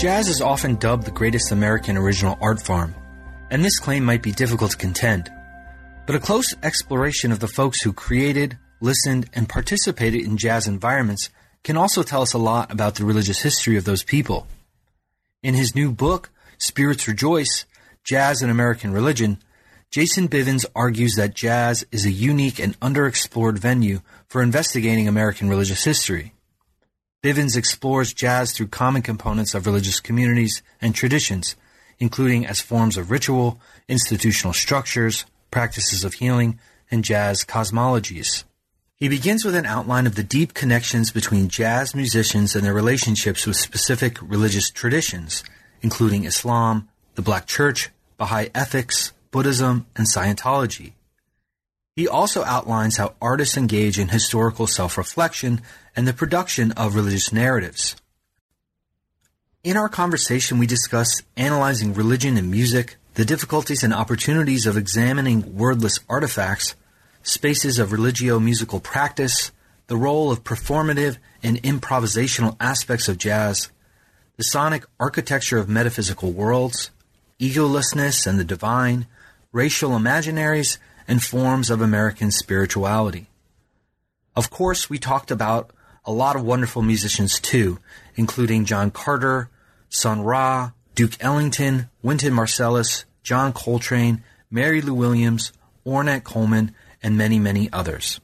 Jazz is often dubbed the greatest American original art form, and this claim might be difficult to contend. But a close exploration of the folks who created, listened, and participated in jazz environments can also tell us a lot about the religious history of those people. In his new book, Spirits Rejoice Jazz and American Religion, Jason Bivens argues that jazz is a unique and underexplored venue for investigating American religious history. Bivens explores jazz through common components of religious communities and traditions, including as forms of ritual, institutional structures, practices of healing, and jazz cosmologies. He begins with an outline of the deep connections between jazz musicians and their relationships with specific religious traditions, including Islam, the Black Church, Baha'i ethics, Buddhism, and Scientology. He also outlines how artists engage in historical self reflection and the production of religious narratives. In our conversation, we discuss analyzing religion and music, the difficulties and opportunities of examining wordless artifacts, spaces of religio musical practice, the role of performative and improvisational aspects of jazz, the sonic architecture of metaphysical worlds, egolessness and the divine, racial imaginaries, and forms of American spirituality. Of course, we talked about a lot of wonderful musicians too, including John Carter, Sun Ra, Duke Ellington, Wynton Marsalis, John Coltrane, Mary Lou Williams, Ornette Coleman, and many, many others.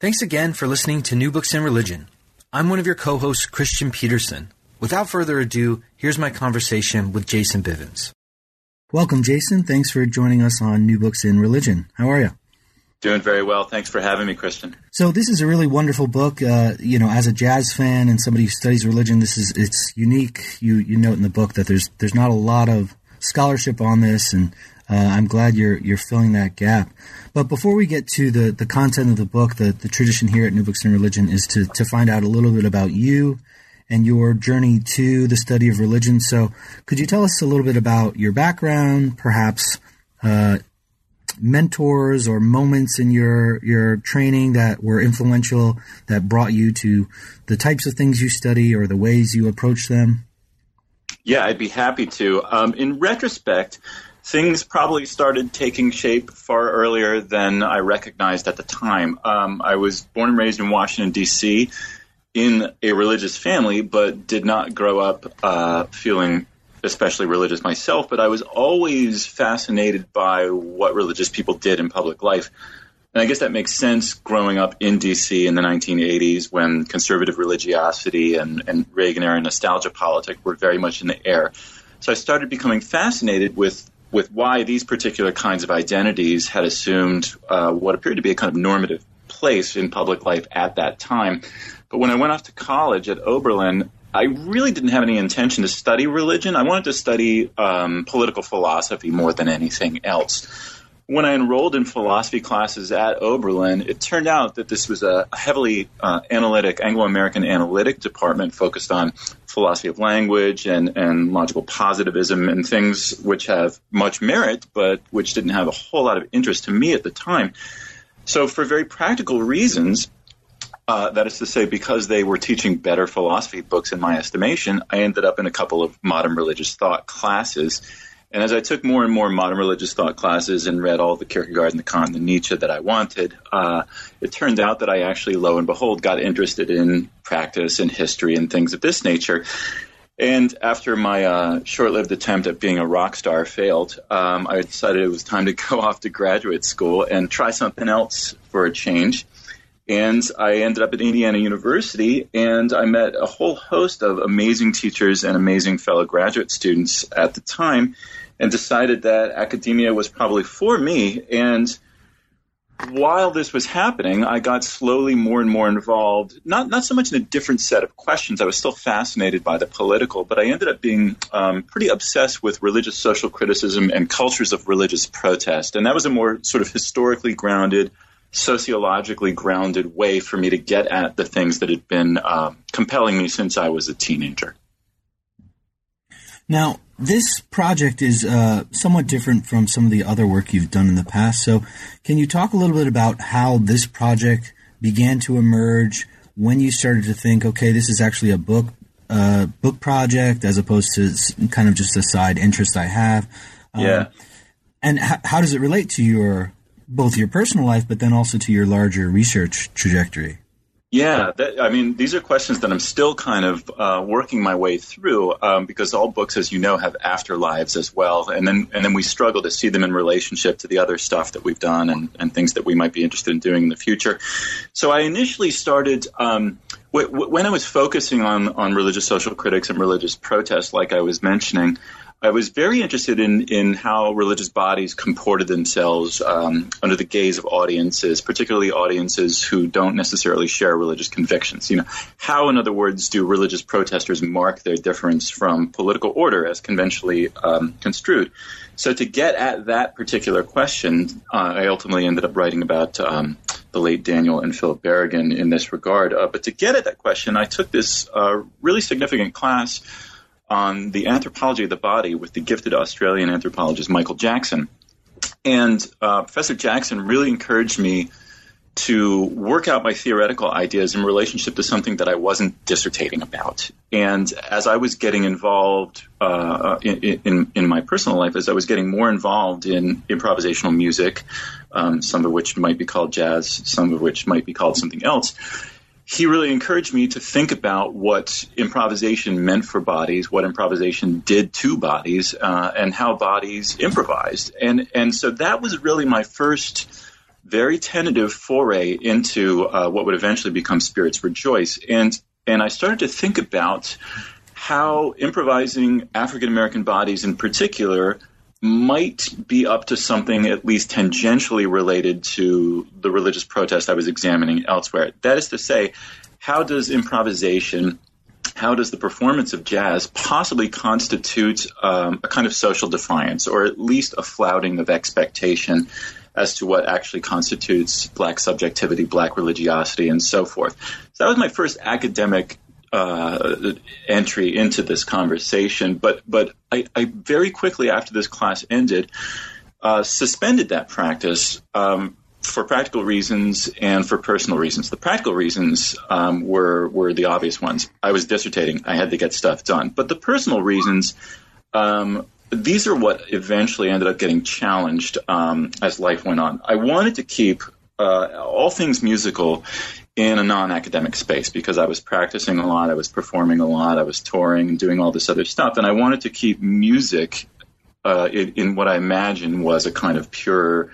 Thanks again for listening to New Books in Religion. I'm one of your co-hosts, Christian Peterson. Without further ado, here's my conversation with Jason Bivens. Welcome, Jason. Thanks for joining us on New Books in Religion. How are you? Doing very well. Thanks for having me, Christian. So this is a really wonderful book. Uh, you know, as a jazz fan and somebody who studies religion, this is it's unique. You you note in the book that there's there's not a lot of scholarship on this, and uh, I'm glad you're you're filling that gap. But before we get to the the content of the book, the the tradition here at New Books in Religion is to to find out a little bit about you and your journey to the study of religion. So, could you tell us a little bit about your background, perhaps uh, mentors or moments in your your training that were influential that brought you to the types of things you study or the ways you approach them? Yeah, I'd be happy to. Um, in retrospect, things probably started taking shape far earlier than I recognized at the time. Um, I was born and raised in Washington, D.C in a religious family, but did not grow up uh, feeling especially religious myself. But I was always fascinated by what religious people did in public life. And I guess that makes sense growing up in DC in the 1980s when conservative religiosity and, and Reagan era nostalgia politic were very much in the air. So I started becoming fascinated with with why these particular kinds of identities had assumed uh, what appeared to be a kind of normative place in public life at that time. But when I went off to college at Oberlin, I really didn't have any intention to study religion. I wanted to study um, political philosophy more than anything else. When I enrolled in philosophy classes at Oberlin, it turned out that this was a heavily uh, analytic, Anglo American analytic department focused on philosophy of language and, and logical positivism and things which have much merit, but which didn't have a whole lot of interest to me at the time. So, for very practical reasons, uh, that is to say, because they were teaching better philosophy books in my estimation, I ended up in a couple of modern religious thought classes. And as I took more and more modern religious thought classes and read all the Kierkegaard and the Kant and the Nietzsche that I wanted, uh, it turned out that I actually, lo and behold, got interested in practice and history and things of this nature. And after my uh, short-lived attempt at being a rock star failed, um, I decided it was time to go off to graduate school and try something else for a change. And I ended up at Indiana University, and I met a whole host of amazing teachers and amazing fellow graduate students at the time, and decided that academia was probably for me. And while this was happening, I got slowly more and more involved. Not not so much in a different set of questions. I was still fascinated by the political, but I ended up being um, pretty obsessed with religious social criticism and cultures of religious protest. And that was a more sort of historically grounded, sociologically grounded way for me to get at the things that had been uh, compelling me since I was a teenager. Now, this project is uh, somewhat different from some of the other work you've done in the past. So, can you talk a little bit about how this project began to emerge? When you started to think, okay, this is actually a book uh, book project as opposed to kind of just a side interest I have. Um, yeah. And h- how does it relate to your both your personal life, but then also to your larger research trajectory? Yeah, that, I mean, these are questions that I'm still kind of uh, working my way through um, because all books, as you know, have afterlives as well, and then and then we struggle to see them in relationship to the other stuff that we've done and, and things that we might be interested in doing in the future. So I initially started um, w- w- when I was focusing on on religious social critics and religious protests, like I was mentioning. I was very interested in, in how religious bodies comported themselves um, under the gaze of audiences, particularly audiences who don't necessarily share religious convictions. You know, how, in other words, do religious protesters mark their difference from political order as conventionally um, construed? So, to get at that particular question, uh, I ultimately ended up writing about um, the late Daniel and Philip Berrigan in this regard. Uh, but to get at that question, I took this uh, really significant class on the anthropology of the body with the gifted Australian anthropologist Michael Jackson. And uh, Professor Jackson really encouraged me to work out my theoretical ideas in relationship to something that I wasn't dissertating about. And as I was getting involved uh, in, in, in, my personal life, as I was getting more involved in improvisational music, um, some of which might be called jazz, some of which might be called something else, he really encouraged me to think about what improvisation meant for bodies, what improvisation did to bodies, uh, and how bodies improvised. And and so that was really my first very tentative foray into uh, what would eventually become Spirits Rejoice. And and I started to think about how improvising African American bodies in particular might be up to something at least tangentially related to the religious protest I was examining elsewhere. That is to say, how does improvisation, how does the performance of jazz possibly constitute um, a kind of social defiance, or at least a flouting of expectation? as to what actually constitutes black subjectivity, black religiosity, and so forth. So that was my first academic uh, entry into this conversation. But but I, I, very quickly after this class ended, uh, suspended that practice um, for practical reasons and for personal reasons. The practical reasons um, were were the obvious ones. I was dissertating; I had to get stuff done. But the personal reasons. Um, these are what eventually ended up getting challenged um, as life went on. I wanted to keep uh, all things musical in a non-academic space because I was practicing a lot, I was performing a lot, I was touring and doing all this other stuff, and I wanted to keep music uh, in, in, what I imagined was a kind of pure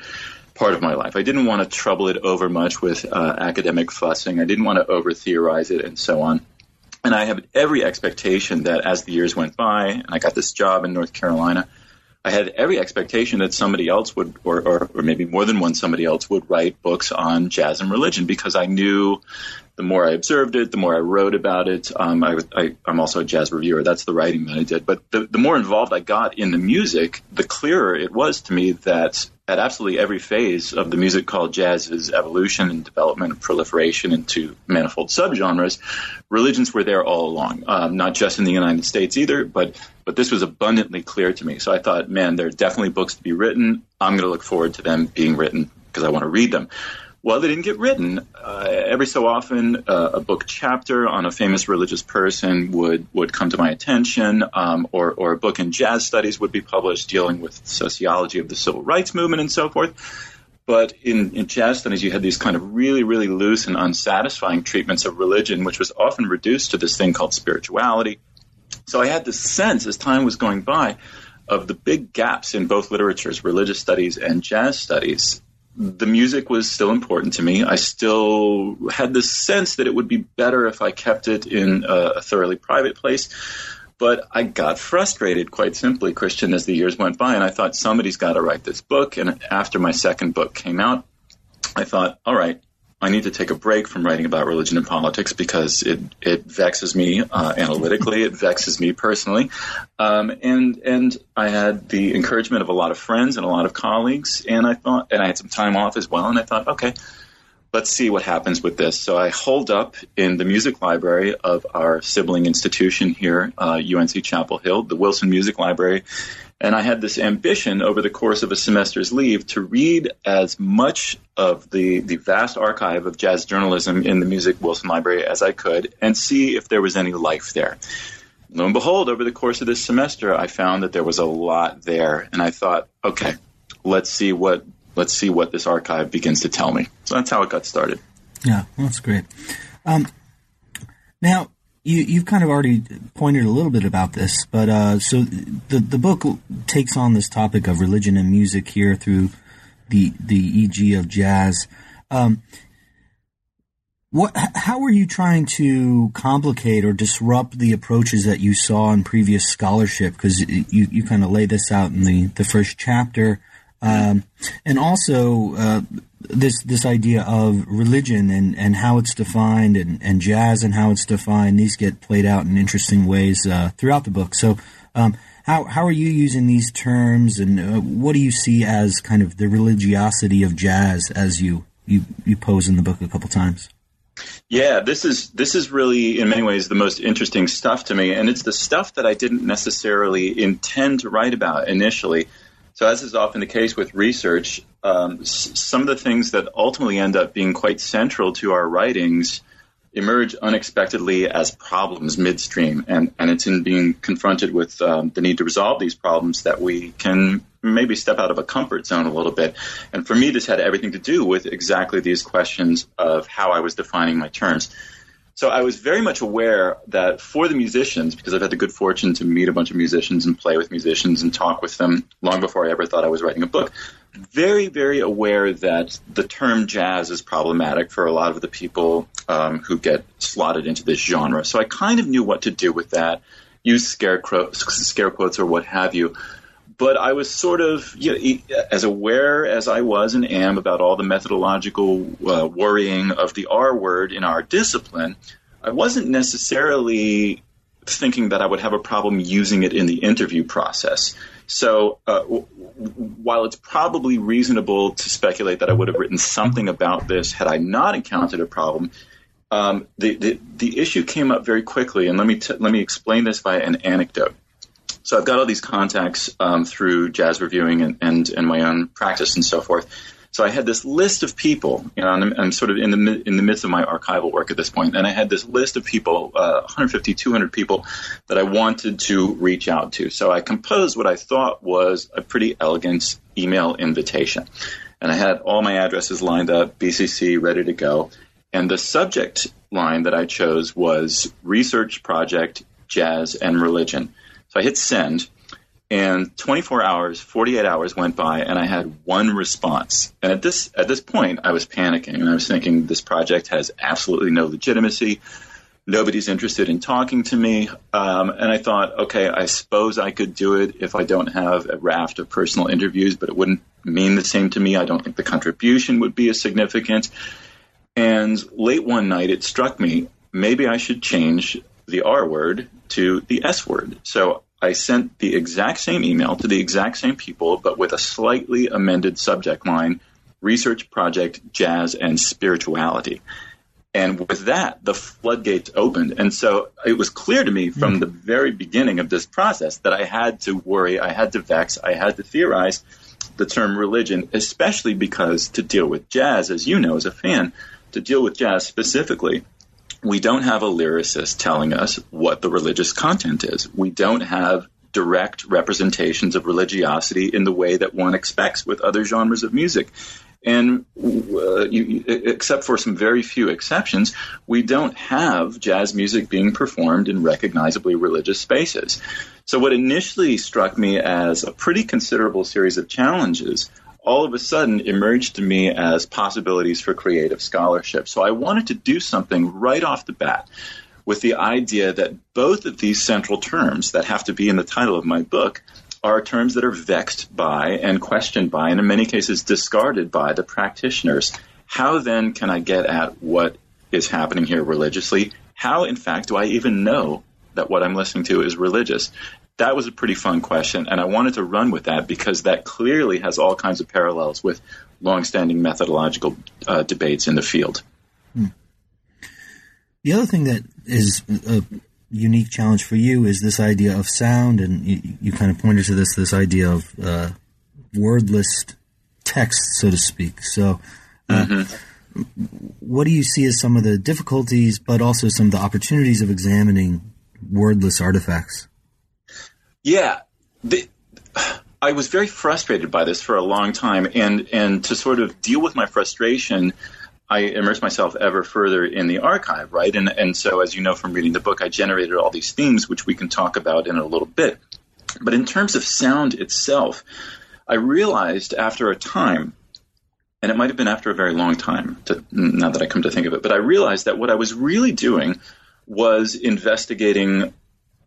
part of my life. I didn't want to trouble it over much with uh, academic fussing. I didn't want to over theorize it and so on. And I have every expectation that as the years went by, and I got this job in North Carolina, I had every expectation that somebody else would, or, or, or, maybe more than one somebody else would write books on jazz and religion because I knew the more I observed it, the more I wrote about it. Um, I, am also a jazz reviewer. That's the writing that I did. But the, the more involved I got in the music, the clearer it was to me that at absolutely every phase of the music called jazz's evolution and development and proliferation into manifold subgenres, religions were there all along, um, not just in the United States either, but but this was abundantly clear to me. So I thought, man, there are definitely books to be written. I'm going to look forward to them being written because I want to read them. Well, they didn't get written. Uh, every so often, uh, a book chapter on a famous religious person would, would come to my attention, um, or, or a book in jazz studies would be published dealing with sociology of the civil rights movement and so forth. But in, in jazz studies, you had these kind of really, really loose and unsatisfying treatments of religion, which was often reduced to this thing called spirituality. So I had this sense as time was going by of the big gaps in both literatures, religious studies and jazz studies. The music was still important to me. I still had the sense that it would be better if I kept it in a thoroughly private place. But I got frustrated, quite simply, Christian, as the years went by, and I thought somebody's got to write this book. And after my second book came out, I thought, all right, I need to take a break from writing about religion and politics because it it vexes me uh, analytically, it vexes me personally, um, and and I had the encouragement of a lot of friends and a lot of colleagues, and I thought, and I had some time off as well, and I thought, okay, let's see what happens with this. So I holed up in the music library of our sibling institution here, uh, UNC Chapel Hill, the Wilson Music Library. And I had this ambition over the course of a semester's leave to read as much of the, the vast archive of jazz journalism in the Music Wilson Library as I could and see if there was any life there. Lo and behold, over the course of this semester, I found that there was a lot there. And I thought, okay, let's see what let's see what this archive begins to tell me. So that's how it got started. Yeah, that's great. Um, now, you, you've kind of already pointed a little bit about this, but uh, so the the book takes on this topic of religion and music here through the the EG of jazz. Um, what? How are you trying to complicate or disrupt the approaches that you saw in previous scholarship? Because you you kind of lay this out in the the first chapter. Um, and also uh, this this idea of religion and, and how it's defined and, and jazz and how it's defined these get played out in interesting ways uh, throughout the book. So um, how, how are you using these terms and uh, what do you see as kind of the religiosity of jazz as you, you, you pose in the book a couple times? Yeah, this is this is really in many ways the most interesting stuff to me, and it's the stuff that I didn't necessarily intend to write about initially. So, as is often the case with research, um, s- some of the things that ultimately end up being quite central to our writings emerge unexpectedly as problems midstream. And, and it's in being confronted with um, the need to resolve these problems that we can maybe step out of a comfort zone a little bit. And for me, this had everything to do with exactly these questions of how I was defining my terms. So I was very much aware that for the musicians, because I've had the good fortune to meet a bunch of musicians and play with musicians and talk with them long before I ever thought I was writing a book, very, very aware that the term jazz is problematic for a lot of the people um, who get slotted into this genre. So I kind of knew what to do with that, use scare, scare quotes or what have you but I was sort of you know, as aware as I was and am about all the methodological uh, worrying of the R word in our discipline. I wasn't necessarily thinking that I would have a problem using it in the interview process. So, uh, w- while it's probably reasonable to speculate that I would have written something about this had I not encountered a problem, um, the, the, the issue came up very quickly, and let me t- let me explain this by an anecdote. So I've got all these contacts um, through jazz reviewing and, and, and my own practice and so forth. So I had this list of people, you know, I'm, I'm, sort of in the in the midst of my archival work at this point, and I had this list of people, uh, 150, 200 people that I wanted to reach out to. So I composed what I thought was a pretty elegant email invitation, and I had all my addresses lined up, BCC ready to go, and the subject line that I chose was research project, jazz, and religion. I hit send, and 24 hours, 48 hours went by, and I had one response. And at this at this point, I was panicking, and I was thinking, this project has absolutely no legitimacy. Nobody's interested in talking to me. Um, and I thought, okay, I suppose I could do it if I don't have a raft of personal interviews, but it wouldn't mean the same to me. I don't think the contribution would be as significant. And late one night, it struck me maybe I should change the R word to the S word. So I sent the exact same email to the exact same people, but with a slightly amended subject line research project, jazz, and spirituality. And with that, the floodgates opened. And so it was clear to me from mm. the very beginning of this process that I had to worry, I had to vex, I had to theorize the term religion, especially because to deal with jazz, as you know as a fan, to deal with jazz specifically, we don't have a lyricist telling us what the religious content is. We don't have direct representations of religiosity in the way that one expects with other genres of music. And uh, you, except for some very few exceptions, we don't have jazz music being performed in recognizably religious spaces. So, what initially struck me as a pretty considerable series of challenges all of a sudden emerged to me as possibilities for creative scholarship. So I wanted to do something right off the bat with the idea that both of these central terms that have to be in the title of my book are terms that are vexed by and questioned by, and in many cases discarded by the practitioners. how then can I get at what is happening here religiously? How, in fact, do I even know that what I'm listening to is religious? That was a pretty fun question, and I wanted to run with that because that clearly has all kinds of parallels with longstanding methodological uh, debates in the field. Hmm. The other thing that is a unique challenge for you is this idea of sound, and you, you kind of pointed to this this idea of uh, wordless text, so to speak. So, uh, mm-hmm. what do you see as some of the difficulties, but also some of the opportunities of examining wordless artifacts? Yeah. The, I was very frustrated by this for a long time, and, and to sort of deal with my frustration, I immersed myself ever further in the archive, right? And, and so, as you know from reading the book, I generated all these themes, which we can talk about in a little bit. But in terms of sound itself, I realized after a time, and it might have been after a very long time, to, now that I come to think of it, but I realized that what I was really doing was investigating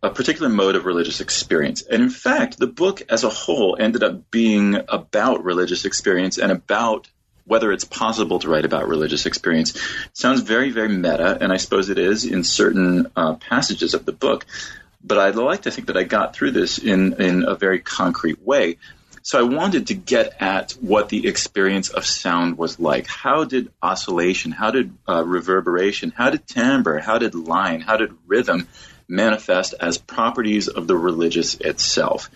a particular mode of religious experience. And in fact, the book as a whole ended up being about religious experience and about whether it's possible to write about religious experience. It sounds very, very meta, and I suppose it is in certain uh, passages of the book. But I'd like to think that I got through this in, in a very concrete way. So I wanted to get at what the experience of sound was like. How did oscillation, how did uh, reverberation, how did timbre, how did line, how did rhythm manifest as properties of the religious itself?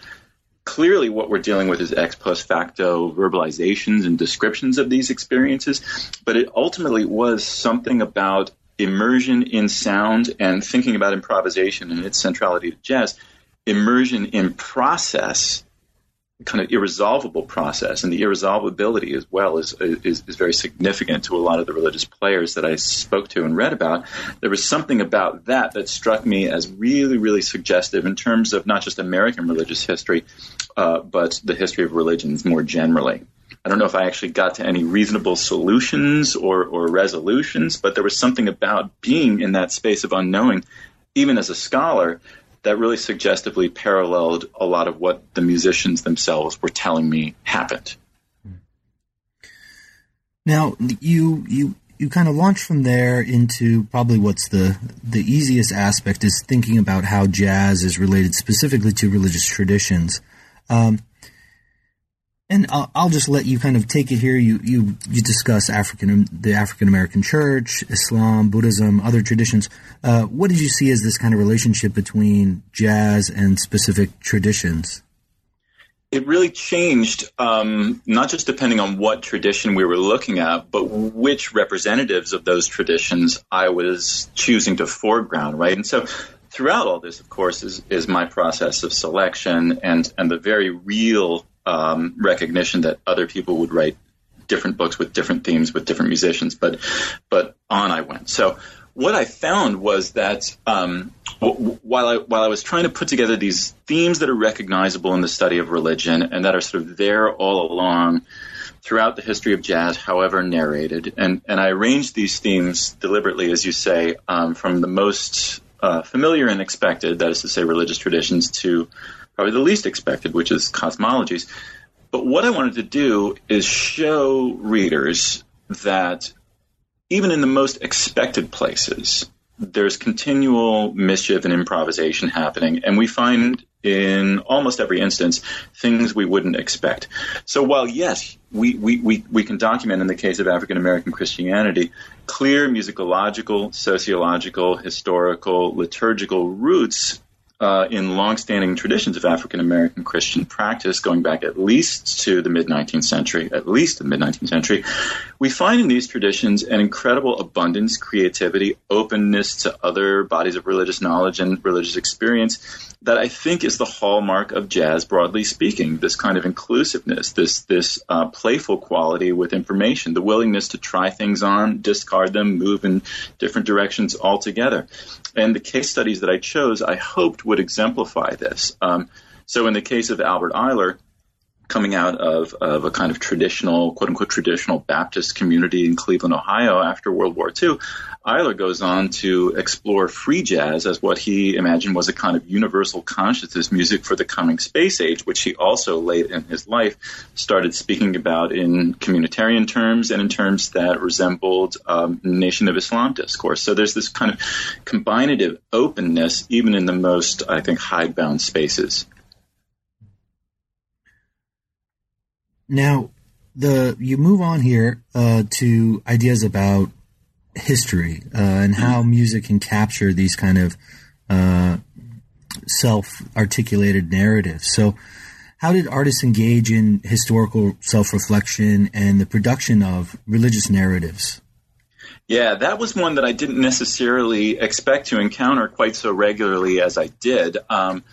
Clearly, what we're dealing with is ex post facto verbalizations and descriptions of these experiences, but it ultimately was something about immersion in sound and thinking about improvisation and its centrality to jazz, immersion in process kind of irresolvable process, and the irresolvability as well is, is, is very significant to a lot of the religious players that I spoke to and read about. There was something about that that struck me as really, really suggestive in terms of not just American religious history, uh, but the history of religions more generally. I don't know if I actually got to any reasonable solutions or, or resolutions, but there was something about being in that space of unknowing, even as a scholar, that really suggestively paralleled a lot of what the musicians themselves were telling me happened. Now you you you kind of launch from there into probably what's the the easiest aspect is thinking about how jazz is related specifically to religious traditions. Um, and I'll, I'll, just let you kind of take it here. You you you discuss African the African American Church, Islam, Buddhism, other traditions. Uh, what did you see as this kind of relationship between jazz and specific traditions? It really changed, um, not just depending on what tradition we were looking at, but which representatives of those traditions I was choosing to foreground, right? And so throughout all this, of course, is, is my process of selection and, and the very real um, recognition that other people would write different books with different themes with different musicians, but but on I went. So what I found was that um, w- while I while I was trying to put together these themes that are recognizable in the study of religion and that are sort of there all along throughout the history of jazz, however narrated, and and I arranged these themes deliberately, as you say, um, from the most uh, familiar and expected, that is to say, religious traditions, to probably the least expected, which is cosmologies. But what I wanted to do is show readers that even in the most expected places, there's continual mischief and improvisation happening, and we find in almost every instance things we wouldn't expect. So while yes, we, we, we, we can document in the case of African American Christianity clear musicological, sociological, historical, liturgical roots uh, in longstanding traditions of African American Christian practice, going back at least to the mid 19th century, at least the mid 19th century, we find in these traditions an incredible abundance, creativity, openness to other bodies of religious knowledge and religious experience that I think is the hallmark of jazz, broadly speaking. This kind of inclusiveness, this this uh, playful quality with information, the willingness to try things on, discard them, move in different directions altogether. And the case studies that I chose, I hoped would exemplify this. Um, so, in the case of Albert Ayler, coming out of, of a kind of traditional, quote unquote, traditional Baptist community in Cleveland, Ohio after World War II. Ayler goes on to explore free jazz as what he imagined was a kind of universal consciousness music for the coming space age, which he also late in his life started speaking about in communitarian terms and in terms that resembled um, Nation of Islam discourse. So there's this kind of combinative openness, even in the most, I think, hidebound spaces. Now, the you move on here uh, to ideas about history uh, and how music can capture these kind of uh, self-articulated narratives. So, how did artists engage in historical self-reflection and the production of religious narratives? Yeah, that was one that I didn't necessarily expect to encounter quite so regularly as I did. Um,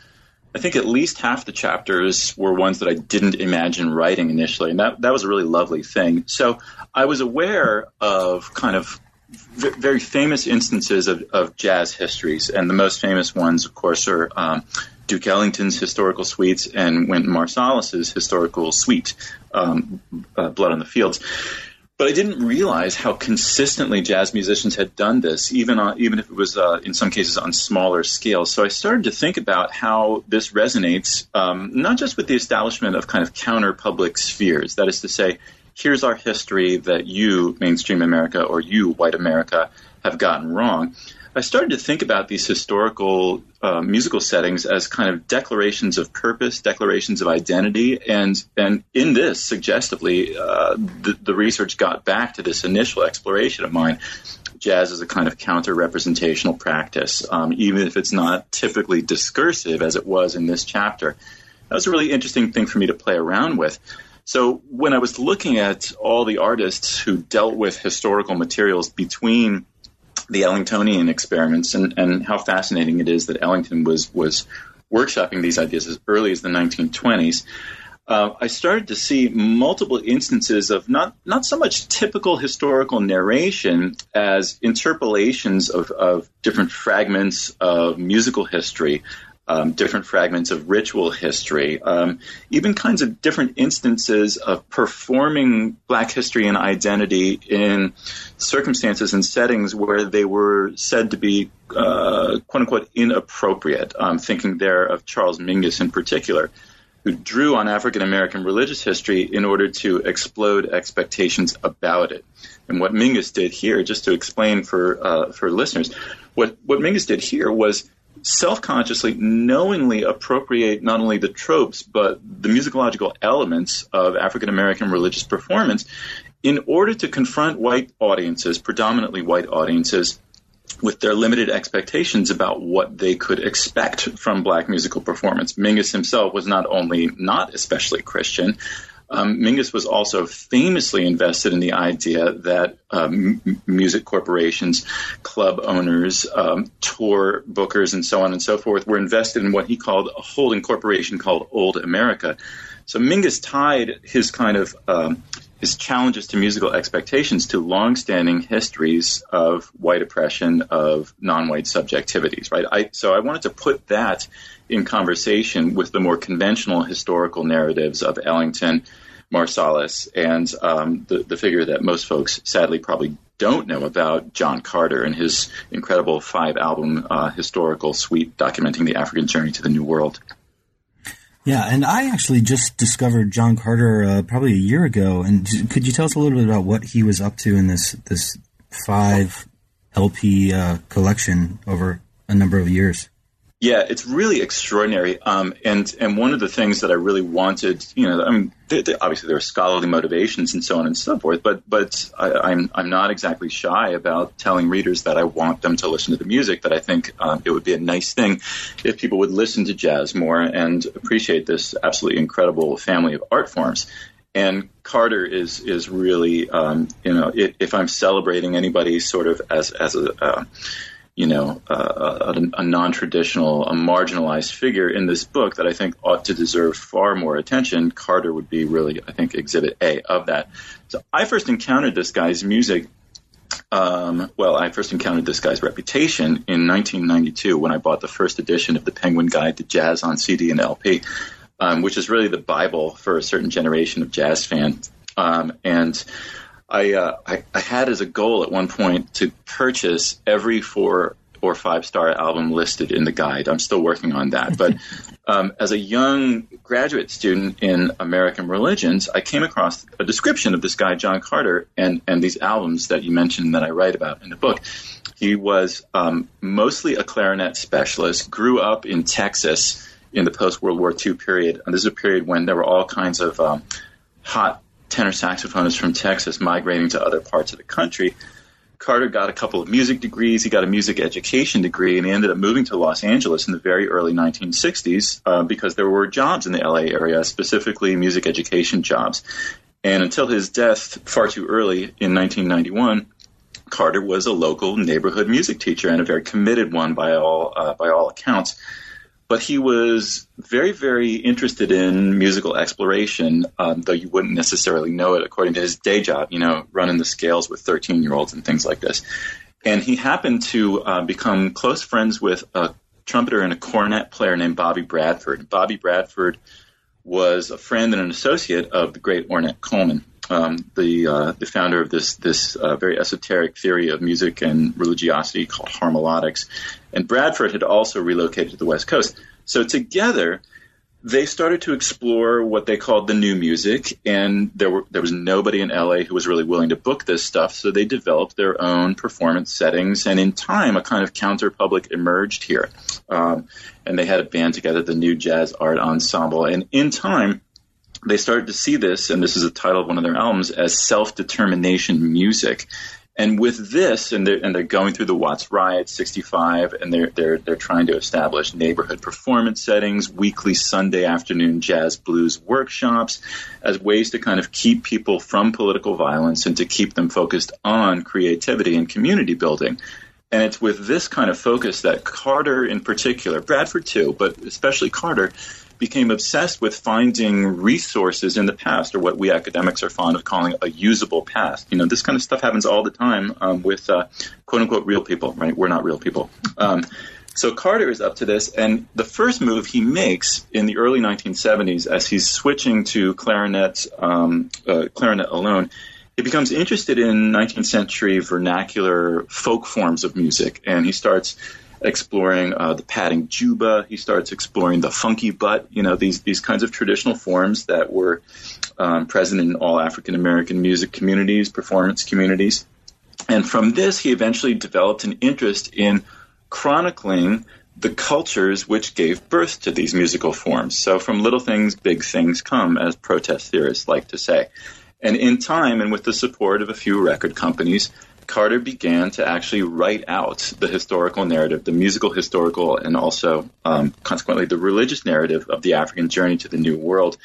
I think at least half the chapters were ones that I didn't imagine writing initially, and that that was a really lovely thing. So I was aware of kind of v- very famous instances of, of jazz histories, and the most famous ones, of course, are um, Duke Ellington's historical suites and Wynton Marsalis's historical suite, um, uh, Blood on the Fields. But I didn't realize how consistently jazz musicians had done this, even on, even if it was uh, in some cases on smaller scales. So I started to think about how this resonates, um, not just with the establishment of kind of counter public spheres. That is to say, here's our history that you, mainstream America, or you, white America, have gotten wrong. I started to think about these historical uh, musical settings as kind of declarations of purpose, declarations of identity, and and in this, suggestively, uh, the, the research got back to this initial exploration of mine. Jazz is a kind of counter representational practice, um, even if it's not typically discursive as it was in this chapter. That was a really interesting thing for me to play around with. So when I was looking at all the artists who dealt with historical materials between the Ellingtonian experiments and, and how fascinating it is that Ellington was was workshopping these ideas as early as the 1920s. Uh, I started to see multiple instances of not not so much typical historical narration as interpolations of, of different fragments of musical history um, different fragments of ritual history, um, even kinds of different instances of performing Black history and identity in circumstances and settings where they were said to be uh, quote unquote inappropriate. I'm thinking there of Charles Mingus in particular. Who drew on African American religious history in order to explode expectations about it? And what Mingus did here, just to explain for uh, for listeners, what what Mingus did here was self-consciously, knowingly appropriate not only the tropes but the musicological elements of African American religious performance in order to confront white audiences, predominantly white audiences, with their limited expectations about what they could expect from black musical performance. Mingus himself was not only not especially Christian, um, Mingus was also famously invested in the idea that um, music corporations, club owners, um, tour bookers, and so on and so forth were invested in what he called a holding corporation called Old America. So Mingus tied his kind of um, his challenges to musical expectations to long-standing histories of white oppression, of non-white subjectivities. Right. I, so I wanted to put that in conversation with the more conventional historical narratives of Ellington Marsalis and um, the, the figure that most folks sadly probably don't know about, John Carter, and his incredible five album uh, historical suite documenting the African journey to the New World. Yeah, and I actually just discovered John Carter uh, probably a year ago. And could you tell us a little bit about what he was up to in this this five LP uh, collection over a number of years? Yeah, it's really extraordinary. Um, and and one of the things that I really wanted, you know, I mean, they, they, obviously there are scholarly motivations and so on and so forth, but but I, am I'm, I'm not exactly shy about telling readers that I want them to listen to the music. That I think um, it would be a nice thing if people would listen to jazz more and appreciate this absolutely incredible family of art forms. And Carter is is really, um, you know, if, if I'm celebrating anybody sort of as as a uh, you know, uh, a, a, non-traditional, a marginalized figure in this book that I think ought to deserve far more attention. Carter would be really, I think, Exhibit A of that. So I first encountered this guy's music. Um, well, I first encountered this guy's reputation in 1992 when I bought the first edition of the Penguin Guide to Jazz on CD and LP. um, which is really the Bible for a certain generation of jazz fans. Um, and I, uh, I, I had as a goal at one point to purchase every four or five star album listed in the guide. I'm still working on that. But um, as a young graduate student in American religions, I came across a description of this guy, John Carter, and, and these albums that you mentioned that I write about in the book. He was um, mostly a clarinet specialist, grew up in Texas in the post World War II period. And this is a period when there were all kinds of um, hot tenor saxophonist from Texas migrating to other parts of the country. Carter got a couple of music degrees. He got a music education degree, and he ended up moving to Los Angeles in the very early 1960s uh, because there were jobs in the LA area, specifically music education jobs. And until his death far too early in 1991, Carter was a local neighborhood music teacher and a very committed one by all uh, by all accounts but he was very, very interested in musical exploration, um, though you wouldn't necessarily know it according to his day job, you know, running the scales with 13 year olds and things like this. And he happened to uh, become close friends with a trumpeter and a cornet player named Bobby Bradford. Bobby Bradford was a friend and an associate of the great Ornette Coleman. Um, the uh, the founder of this this uh, very esoteric theory of music and religiosity called harmolodics, and Bradford had also relocated to the West Coast. So together, they started to explore what they called the new music, and there were there was nobody in LA who was really willing to book this stuff. So they developed their own performance settings, and in time, a kind of counter public emerged here. Um, and they had a band together, the New Jazz Art Ensemble, and in time. They started to see this, and this is the title of one of their albums, as self determination music. And with this, and they're, and they're going through the Watts Riot 65, and they're, they're, they're trying to establish neighborhood performance settings, weekly Sunday afternoon jazz blues workshops, as ways to kind of keep people from political violence and to keep them focused on creativity and community building. And it's with this kind of focus that Carter, in particular, Bradford too, but especially Carter, became obsessed with finding resources in the past, or what we academics are fond of calling a usable past. You know, this kind of stuff happens all the time um, with uh, quote unquote real people, right? We're not real people. Um, so Carter is up to this, and the first move he makes in the early 1970s, as he's switching to clarinet, um, uh, clarinet alone, he becomes interested in 19th century vernacular folk forms of music, and he starts exploring uh, the patting juba. He starts exploring the funky butt. You know these these kinds of traditional forms that were um, present in all African American music communities, performance communities. And from this, he eventually developed an interest in chronicling the cultures which gave birth to these musical forms. So, from little things, big things come, as protest theorists like to say. And in time, and with the support of a few record companies, Carter began to actually write out the historical narrative, the musical historical, and also um, consequently the religious narrative of the African journey to the New World.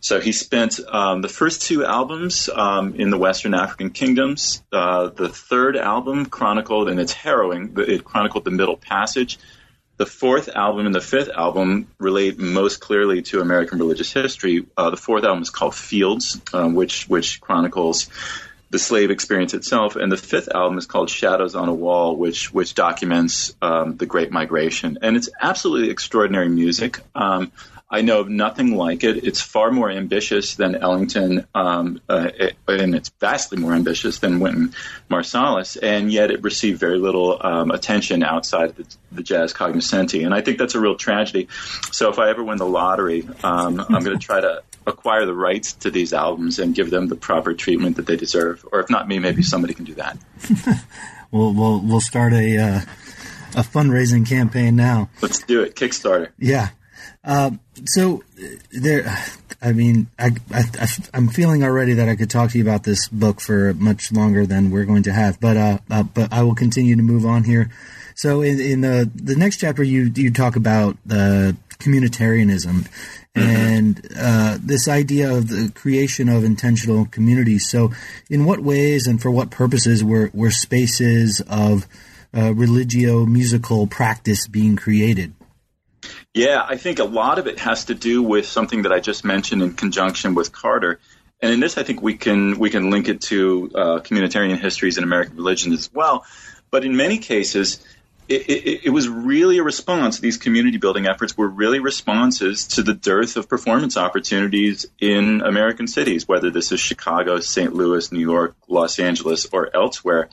So he spent um, the first two albums um, in the Western African kingdoms. Uh, the third album chronicled, and it's harrowing, it chronicled the Middle Passage. The fourth album and the fifth album relate most clearly to American religious history. Uh, the fourth album is called Fields, um, which which chronicles the slave experience itself. And the fifth album is called Shadows on a Wall, which which documents um, the Great Migration. And it's absolutely extraordinary music. Um, I know of nothing like it. It's far more ambitious than Ellington, um, uh, it, and it's vastly more ambitious than Wynton Marsalis, and yet it received very little um, attention outside the, the, jazz cognoscenti. And I think that's a real tragedy. So if I ever win the lottery, um, I'm going to try to acquire the rights to these albums and give them the proper treatment that they deserve. Or if not me, maybe somebody can do that. we'll, we'll, we'll start a, uh, a fundraising campaign now. Let's do it. Kickstarter. Yeah. Uh, so there, I mean, I, I, am feeling already that I could talk to you about this book for much longer than we're going to have, but, uh, uh but I will continue to move on here. So in, in the, the next chapter, you, you talk about the communitarianism Mm-hmm. and uh, this idea of the creation of intentional communities. So, in what ways and for what purposes were, were spaces of uh, religio musical practice being created? Yeah, I think a lot of it has to do with something that I just mentioned in conjunction with Carter. And in this, I think we can we can link it to uh, communitarian histories in American religion as well. But in many cases, it, it, was really a response. These community building efforts were really responses to the dearth of performance opportunities in American cities, whether this is Chicago, St. Louis, New York, Los Angeles, or elsewhere.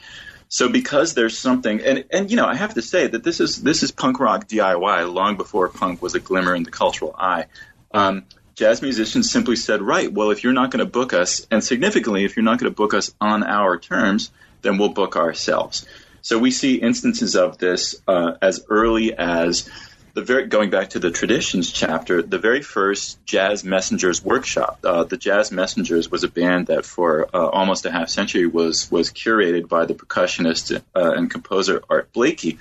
So because there's something, and, and you know, I have to say that this is this is punk rock DIY long before punk was a glimmer in the cultural eye. Um, jazz musicians simply said, right, well, if you're not going to book us, and significantly, if you're not going to book us on our terms, then we'll book ourselves. So we see instances of this uh, as early as the very going back to the traditions chapter, the very first Jazz Messengers workshop. Uh, the Jazz Messengers was a band that for uh, almost a half century was was curated by the percussionist uh, and composer Art Blakey.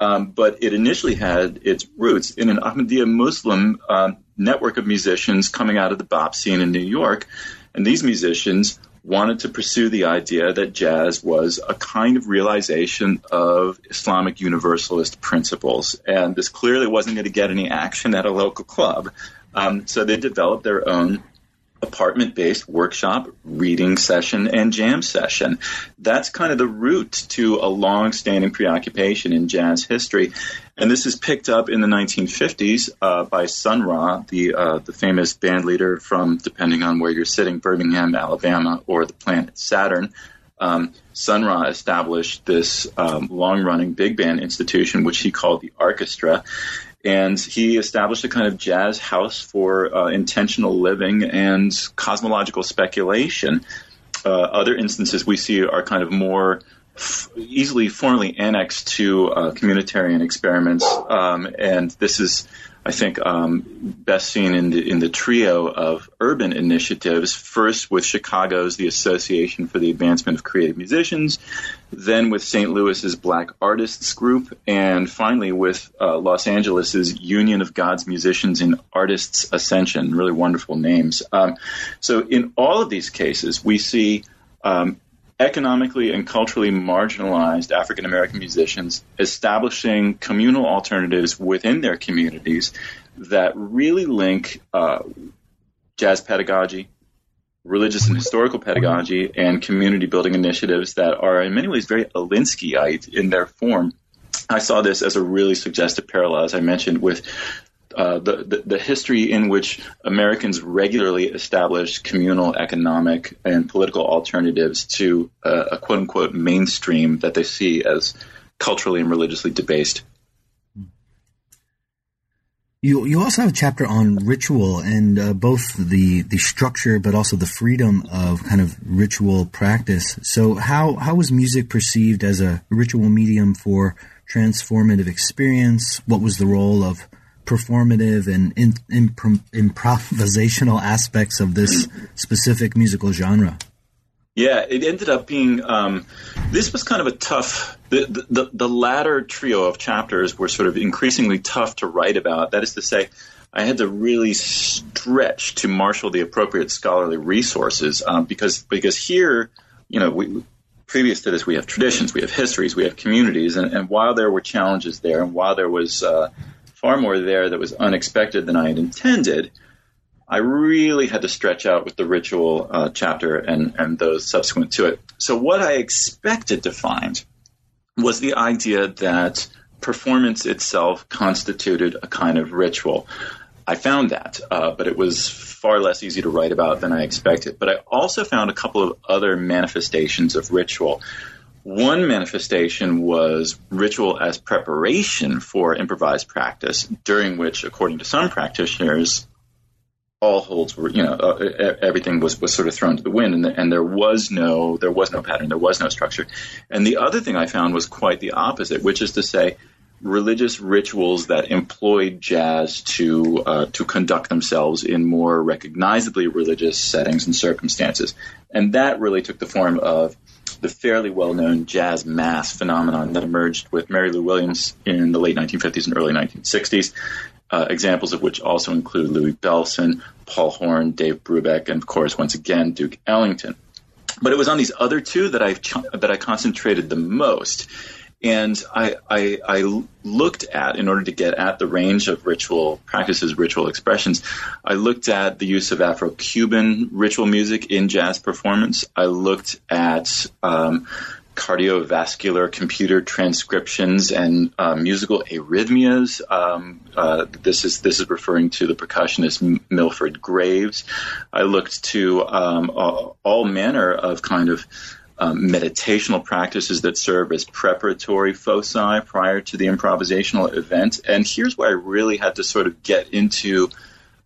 Um, but it initially had its roots in an Ahmadiyya Muslim um, network of musicians coming out of the bop scene in New York, and these musicians wanted to pursue the idea that jazz was a kind of realization of Islamic universalist principles. And this clearly wasn't going to get any action at a local club. Um, so they developed their own apartment based workshop, reading session, and jam session. That's kind of the root to a long standing preoccupation in jazz history. And this is picked up in the 1950s uh, by Sun Ra, the, uh, the famous band leader from, depending on where you're sitting, Birmingham, Alabama, or the planet Saturn. Um, Sun Ra established this um, long running big band institution, which he called the Orchestra and he established a kind of jazz house for uh, intentional living and cosmological speculation. Uh, other instances we see are kind of more f- easily formally annexed to uh, communitarian experiments, um, and this is I think um, best seen in the in the trio of urban initiatives. First, with Chicago's the Association for the Advancement of Creative Musicians, then with St. Louis's Black Artists Group, and finally with uh, Los Angeles's Union of God's Musicians in Artists Ascension. Really wonderful names. Um, so, in all of these cases, we see um, economically and culturally marginalized African American musicians establishing communal alternatives within their communities that really link uh, jazz pedagogy, religious and historical pedagogy, and community building initiatives that are in many ways very Alinskyite in their form. I saw this as a really suggestive parallel, as I mentioned, with uh, the, the, the history in which Americans regularly establish communal economic and political alternatives to uh, a quote unquote mainstream that they see as culturally and religiously debased. You you also have a chapter on ritual and uh, both the the structure but also the freedom of kind of ritual practice. So how how was music perceived as a ritual medium for transformative experience? What was the role of performative and in, improvisational aspects of this specific musical genre? Yeah, it ended up being. Um, this was kind of a tough. The, the the latter trio of chapters were sort of increasingly tough to write about. That is to say, I had to really stretch to marshal the appropriate scholarly resources um, because because here, you know, we, previous to this, we have traditions, we have histories, we have communities, and, and while there were challenges there, and while there was uh, far more there that was unexpected than I had intended. I really had to stretch out with the ritual uh, chapter and, and those subsequent to it. So, what I expected to find was the idea that performance itself constituted a kind of ritual. I found that, uh, but it was far less easy to write about than I expected. But I also found a couple of other manifestations of ritual. One manifestation was ritual as preparation for improvised practice, during which, according to some practitioners, all holds were, you know, uh, everything was, was sort of thrown to the wind, and, the, and there was no there was no pattern, there was no structure. And the other thing I found was quite the opposite, which is to say, religious rituals that employed jazz to uh, to conduct themselves in more recognizably religious settings and circumstances, and that really took the form of the fairly well-known jazz mass phenomenon that emerged with Mary Lou Williams in the late 1950s and early 1960s. Uh, examples of which also include Louis Bellson, Paul Horn, Dave Brubeck, and of course, once again, Duke Ellington. But it was on these other two that I that I concentrated the most. And I, I, I, looked at, in order to get at the range of ritual practices, ritual expressions, I looked at the use of Afro Cuban ritual music in jazz performance. I looked at um, cardiovascular computer transcriptions and uh, musical arrhythmias. Um, uh, this is this is referring to the percussionist Milford Graves. I looked to um, all, manner of kind of um, meditational practices that serve as preparatory foci prior to the improvisational event. And here's where I really had to sort of get into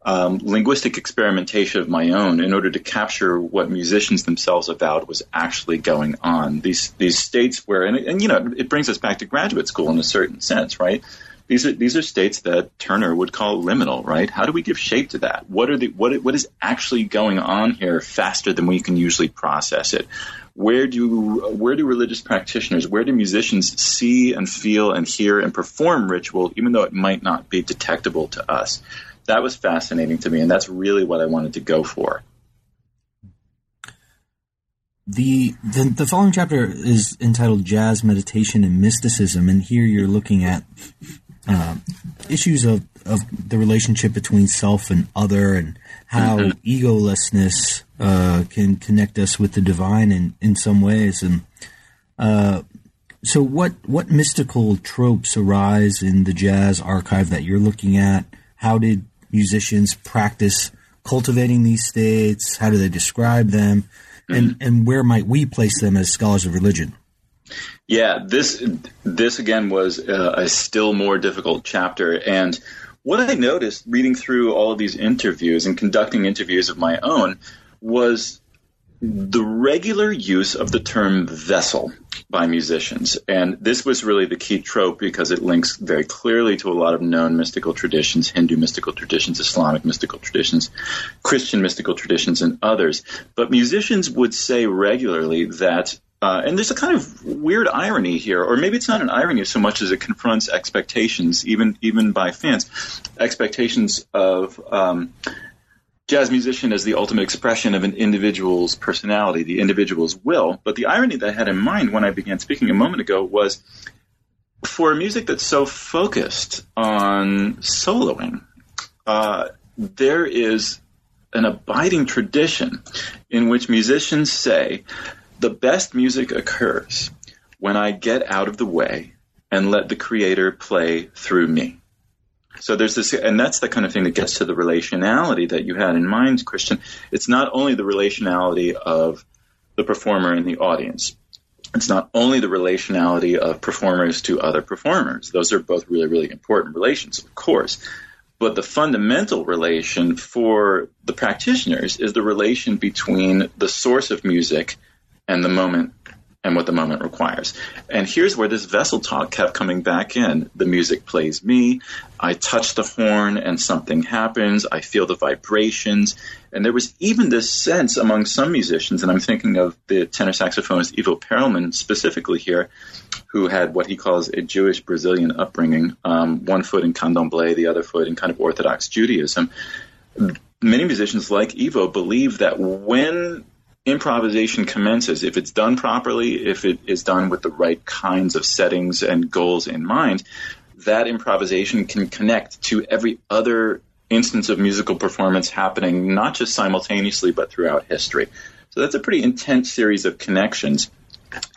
um, linguistic experimentation of my own in order to capture what musicians themselves avowed was actually going on. These these states where, and, and you know, it brings us back to graduate school in a certain sense, right? These are these are states that Turner would call liminal, right? How do we give shape to that? What are the what what is actually going on here faster than we can usually process it? Where do where do religious practitioners, where do musicians see and feel and hear and perform ritual, even though it might not be detectable to us? That was fascinating to me, and that's really what I wanted to go for. The, the, the following chapter is entitled "Jazz Meditation and Mysticism," and here you're looking at uh, issues of of the relationship between self and other, and how mm-hmm. egolessness uh, can connect us with the divine in in some ways, and uh, so what what mystical tropes arise in the jazz archive that you're looking at? How did musicians practice cultivating these states? How do they describe them? And mm-hmm. and where might we place them as scholars of religion? Yeah, this this again was a, a still more difficult chapter, and what I noticed reading through all of these interviews and conducting interviews of my own was the regular use of the term vessel by musicians. And this was really the key trope because it links very clearly to a lot of known mystical traditions, Hindu mystical traditions, Islamic mystical traditions, Christian mystical traditions, and others. But musicians would say regularly that uh, and there's a kind of weird irony here, or maybe it's not an irony so much as it confronts expectations, even even by fans, expectations of um, jazz musician as the ultimate expression of an individual's personality, the individual's will. But the irony that I had in mind when I began speaking a moment ago was for a music that's so focused on soloing, uh, there is an abiding tradition in which musicians say the best music occurs when I get out of the way and let the creator play through me. So there's this, and that's the kind of thing that gets to the relationality that you had in mind, Christian. It's not only the relationality of the performer and the audience. It's not only the relationality of performers to other performers. Those are both really, really important relations, of course. But the fundamental relation for the practitioners is the relation between the source of music and the moment and what the moment requires. And here's where this vessel talk kept coming back in. The music plays me. I touch the horn and something happens. I feel the vibrations. And there was even this sense among some musicians, and I'm thinking of the tenor saxophonist Ivo Perelman specifically here, who had what he calls a Jewish Brazilian upbringing, um, one foot in candomblé, the other foot in kind of Orthodox Judaism. Many musicians like Ivo believe that when improvisation commences if it's done properly, if it is done with the right kinds of settings and goals in mind. That improvisation can connect to every other instance of musical performance happening, not just simultaneously, but throughout history. So that's a pretty intense series of connections.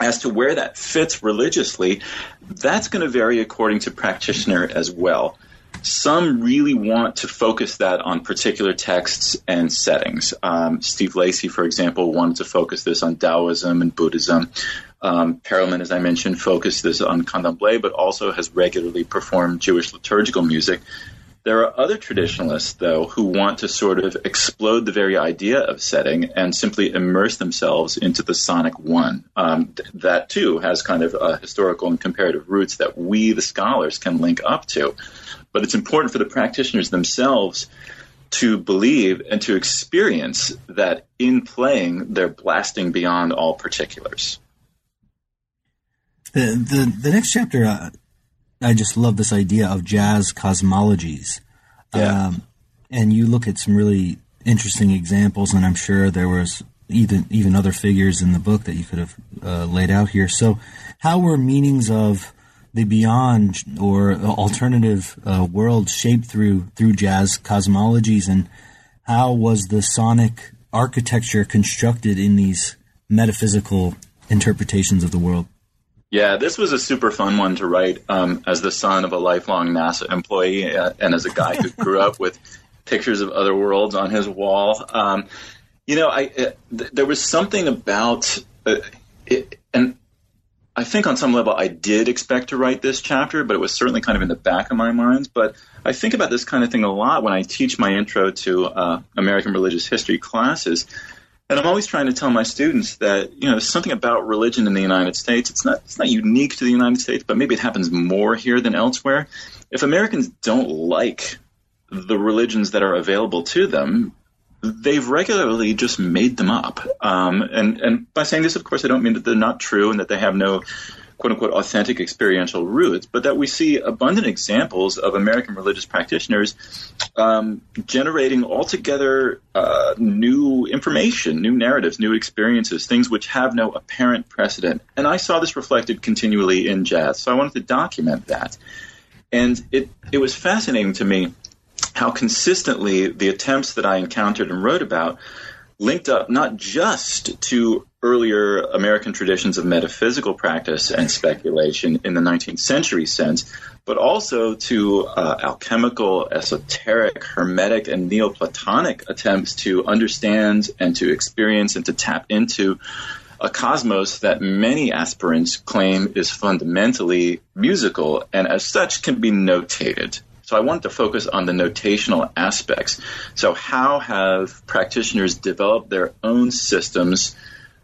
As to where that fits religiously, that's going to vary according to practitioner as well. Some really want to focus that on particular texts and settings. Um, Steve Lacy, for example, wanted to focus this on Taoism and Buddhism. Um, Perelman, as I mentioned, focused this on candomblé, but also has regularly performed Jewish liturgical music. There are other traditionalists, though, who want to sort of explode the very idea of setting and simply immerse themselves into the sonic one. Um, th- that, too, has kind of uh, historical and comparative roots that we, the scholars, can link up to. But it's important for the practitioners themselves to believe and to experience that in playing, they're blasting beyond all particulars. The the, the next chapter, uh, I just love this idea of jazz cosmologies. Yeah. Um, and you look at some really interesting examples, and I'm sure there was even even other figures in the book that you could have uh, laid out here. So, how were meanings of the beyond or alternative uh, world shaped through through jazz cosmologies, and how was the sonic architecture constructed in these metaphysical interpretations of the world. Yeah, this was a super fun one to write um, as the son of a lifelong NASA employee uh, and as a guy who grew up with pictures of other worlds on his wall. Um, you know, I uh, th- there was something about uh, it, and I think on some level I did expect to write this chapter, but it was certainly kind of in the back of my mind. But I think about this kind of thing a lot when I teach my intro to uh, American religious history classes. And I'm always trying to tell my students that you know something about religion in the United States. It's not it's not unique to the United States, but maybe it happens more here than elsewhere. If Americans don't like the religions that are available to them, they've regularly just made them up. Um, and, and by saying this, of course, I don't mean that they're not true and that they have no quote unquote authentic experiential roots, but that we see abundant examples of American religious practitioners um, generating altogether uh, new information, new narratives, new experiences, things which have no apparent precedent. And I saw this reflected continually in jazz, so I wanted to document that. And it, it was fascinating to me how consistently the attempts that I encountered and wrote about linked up not just to earlier American traditions of metaphysical practice and speculation in the 19th century sense, but also to uh, alchemical, esoteric, hermetic, and Neoplatonic attempts to understand and to experience and to tap into a cosmos that many aspirants claim is fundamentally musical and as such can be notated. So I wanted to focus on the notational aspects. So how have practitioners developed their own systems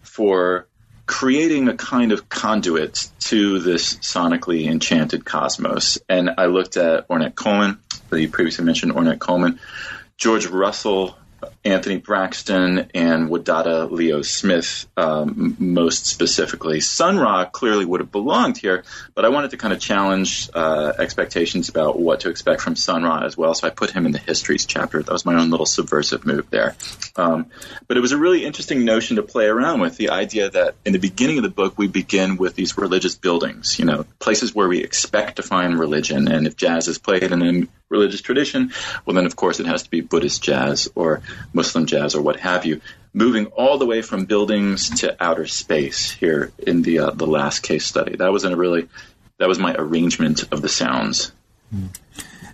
for creating a kind of conduit to this sonically enchanted cosmos? And I looked at Ornette Coleman, the previously mentioned Ornette Coleman, George Russell, Anthony Braxton and Wadada Leo Smith, um, most specifically. Sun Ra clearly would have belonged here, but I wanted to kind of challenge uh, expectations about what to expect from Sun Ra as well. So I put him in the histories chapter. That was my own little subversive move there. Um, but it was a really interesting notion to play around with the idea that in the beginning of the book, we begin with these religious buildings, you know, places where we expect to find religion. And if jazz is played in a religious tradition, well, then of course it has to be Buddhist jazz or Muslim jazz or what have you, moving all the way from buildings to outer space here in the uh, the last case study. That was a really that was my arrangement of the sounds.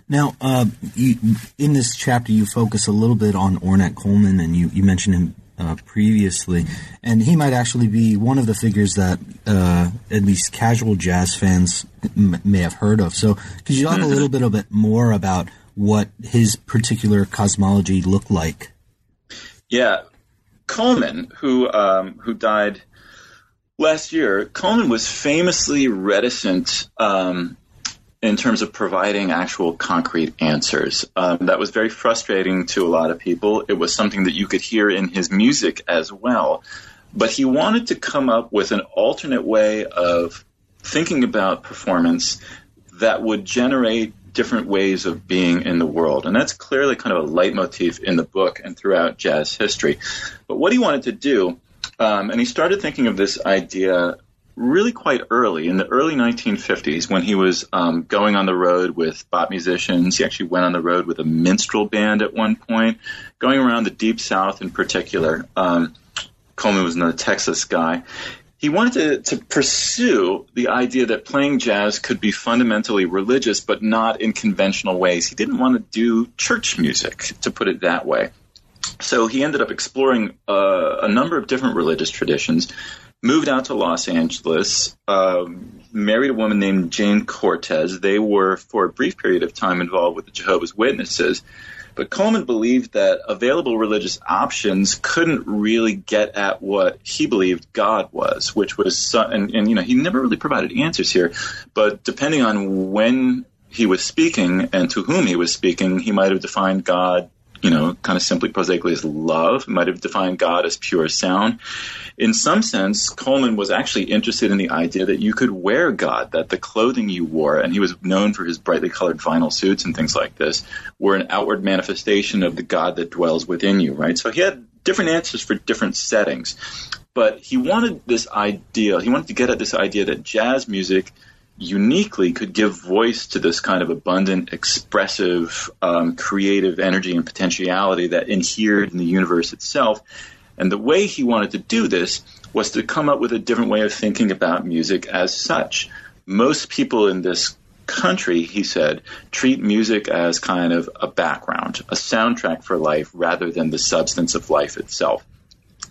Now, uh, you, in this chapter, you focus a little bit on Ornette Coleman, and you, you mentioned him uh, previously, and he might actually be one of the figures that uh, at least casual jazz fans m- may have heard of. So, could you talk a little bit a bit more about what his particular cosmology looked like? Yeah, Coleman, who um, who died last year, Coleman was famously reticent um, in terms of providing actual concrete answers. Um, that was very frustrating to a lot of people. It was something that you could hear in his music as well. But he wanted to come up with an alternate way of thinking about performance that would generate different ways of being in the world. And that's clearly kind of a leitmotif in the book and throughout jazz history. But what he wanted to do, um, and he started thinking of this idea really quite early in the early 1950s when he was um, going on the road with bop musicians. He actually went on the road with a minstrel band at one point, going around the Deep South in particular. Um, Coleman was another Texas guy he wanted to, to pursue the idea that playing jazz could be fundamentally religious, but not in conventional ways. He didn't want to do church music, to put it that way. So he ended up exploring uh, a number of different religious traditions, moved out to Los Angeles, um, married a woman named Jayne Cortez. They were, for a brief period of time, involved with the Jehovah's Witnesses. But Coleman believed that available religious options couldn't really get at what he believed God was, which was, and, and you know, he never really provided answers here. But depending on when he was speaking and to whom he was speaking, he might have defined God you know, kind of simply prosaically as love, might have defined God as pure sound. In some sense, Coleman was actually interested in the idea that you could wear God, that the clothing you wore, and he was known for his brightly colored vinyl suits and things like this, were an outward manifestation of the God that dwells within you, right? So he had different answers for different settings. But he wanted this idea, he wanted to get at this idea that jazz music – uniquely could give voice to this kind of abundant, expressive, um, creative energy and potentiality that inhered in the universe itself, And the way he wanted to do this was to come up with a different way of thinking about music as such. Most people in this country, he said, treat music as kind of a background, a soundtrack for life rather than the substance of life itself.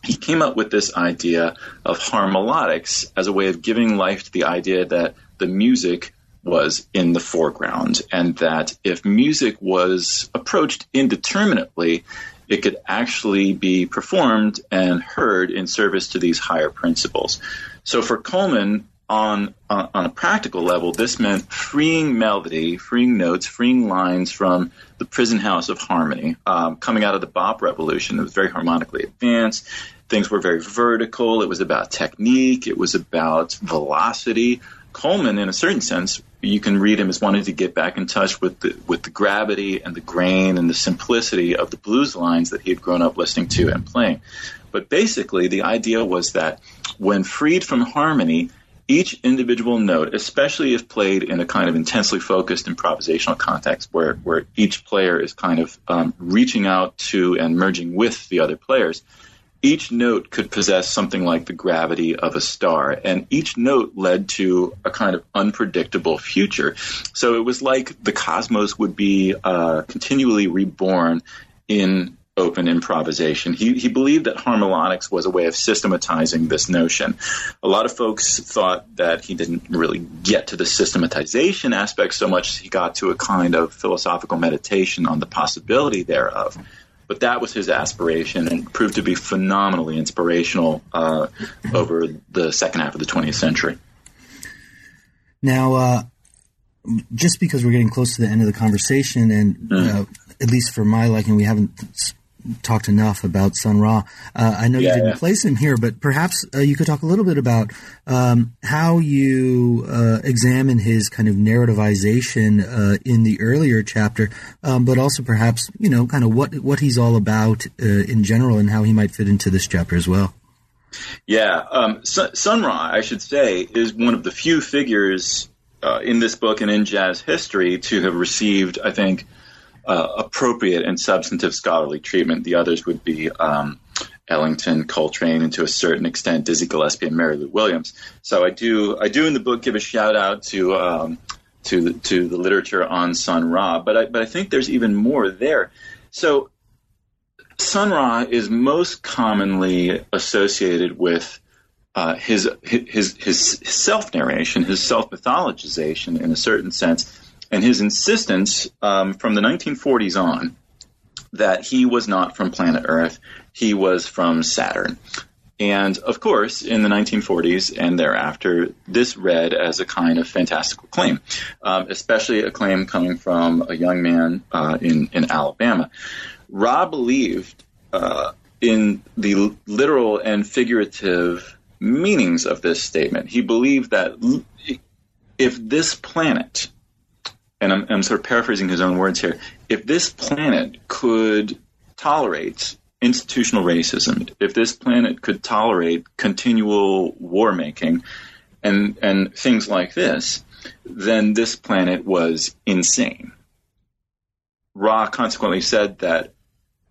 He came up with this idea of harmolodics as a way of giving life to the idea that the music was in the foreground and that if music was approached indeterminately, it could actually be performed and heard in service to these higher principles. So for Coleman, on, on, on a practical level, this meant freeing melody, freeing notes, freeing lines from the prison house of harmony. Um, coming out of the bop revolution, it was very harmonically advanced. Things were very vertical. It was about technique. It was about velocity. Coleman, in a certain sense, you can read him as wanting to get back in touch with the with the gravity and the grain and the simplicity of the blues lines that he had grown up listening to and playing. But basically, the idea was that when freed from harmony, each individual note, especially if played in a kind of intensely focused improvisational context where, where each player is kind of um, reaching out to and merging with the other players, each note could possess something like the gravity of a star, and each note led to a kind of unpredictable future. So it was like the cosmos would be uh, continually reborn in open improvisation. He, he believed that harmolodics was a way of systematizing this notion. A lot of folks thought that he didn't really get to the systematization aspect so much he got to a kind of philosophical meditation on the possibility thereof. But that was his aspiration and proved to be phenomenally inspirational uh, over the second half of the 20th century. Now, uh, just because we're getting close to the end of the conversation, and mm. uh, at least for my liking, we haven't talked enough about Sun Ra. Uh, I know yeah, you didn't yeah. place him here, but perhaps uh, you could talk a little bit about um, how you uh, examine his kind of narrativization uh, in the earlier chapter, um, but also perhaps you know kind of what what he's all about uh, in general and how he might fit into this chapter as well. Yeah, um, Sun Ra, I should say, is one of the few figures uh, in this book and in jazz history to have received, I think uh, appropriate and substantive scholarly treatment. The others would be um, Ellington, Coltrane, and to a certain extent Dizzy Gillespie and Mary Lou Williams. So I do I do in the book give a shout out to um, to the, to the literature on Sun Ra, but I, but I think there's even more there. So Sun Ra is most commonly associated with uh, his his his self narration, his self mythologization in a certain sense and his insistence um, from the 1940s on that he was not from planet Earth, he was from Saturn. And of course, in the 1940s and thereafter, this read as a kind of fantastical claim, um, especially a claim coming from a young man uh, in, in Alabama. Ra believed uh, in the literal and figurative meanings of this statement. He believed that if this planet and I'm, I'm sort of paraphrasing his own words here, if this planet could tolerate institutional racism, if this planet could tolerate continual war making and and things like this, then this planet was insane. Ra consequently said that